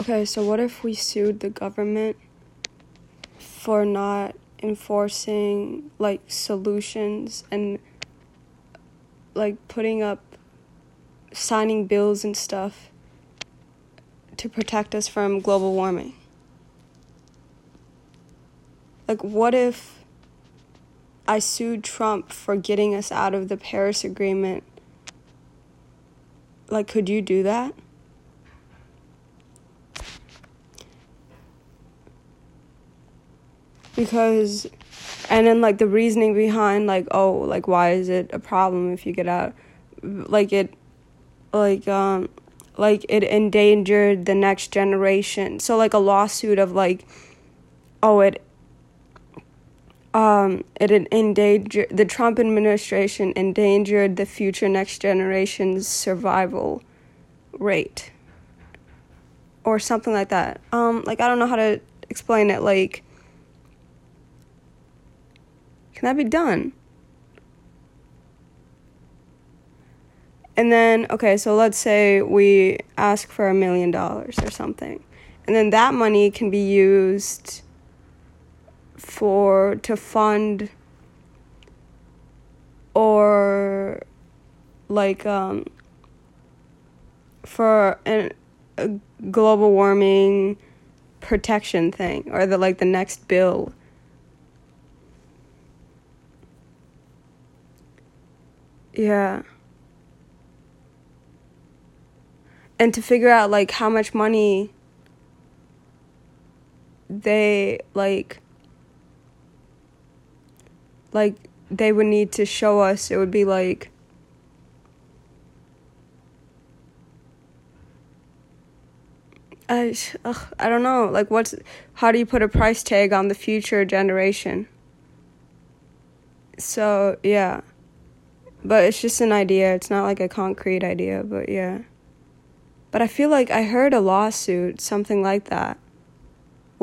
Okay, so what if we sued the government for not enforcing like solutions and like putting up signing bills and stuff to protect us from global warming? Like, what if I sued Trump for getting us out of the Paris Agreement? Like, could you do that? Because, and then like the reasoning behind, like, oh, like, why is it a problem if you get out? Like, it, like, um, like it endangered the next generation. So, like, a lawsuit of like, oh, it um, it endangered the Trump administration endangered the future next generation's survival rate or something like that. Um, like I don't know how to explain it. Like, can that be done? And then, okay, so let's say we ask for a million dollars or something. And then that money can be used for to fund or like um for an, a global warming protection thing or the like the next bill yeah. And to figure out like how much money they like like they would need to show us it would be like I, ugh, I don't know. Like what's how do you put a price tag on the future generation? So yeah but it's just an idea it's not like a concrete idea but yeah but i feel like i heard a lawsuit something like that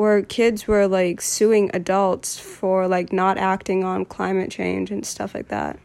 where kids were like suing adults for like not acting on climate change and stuff like that.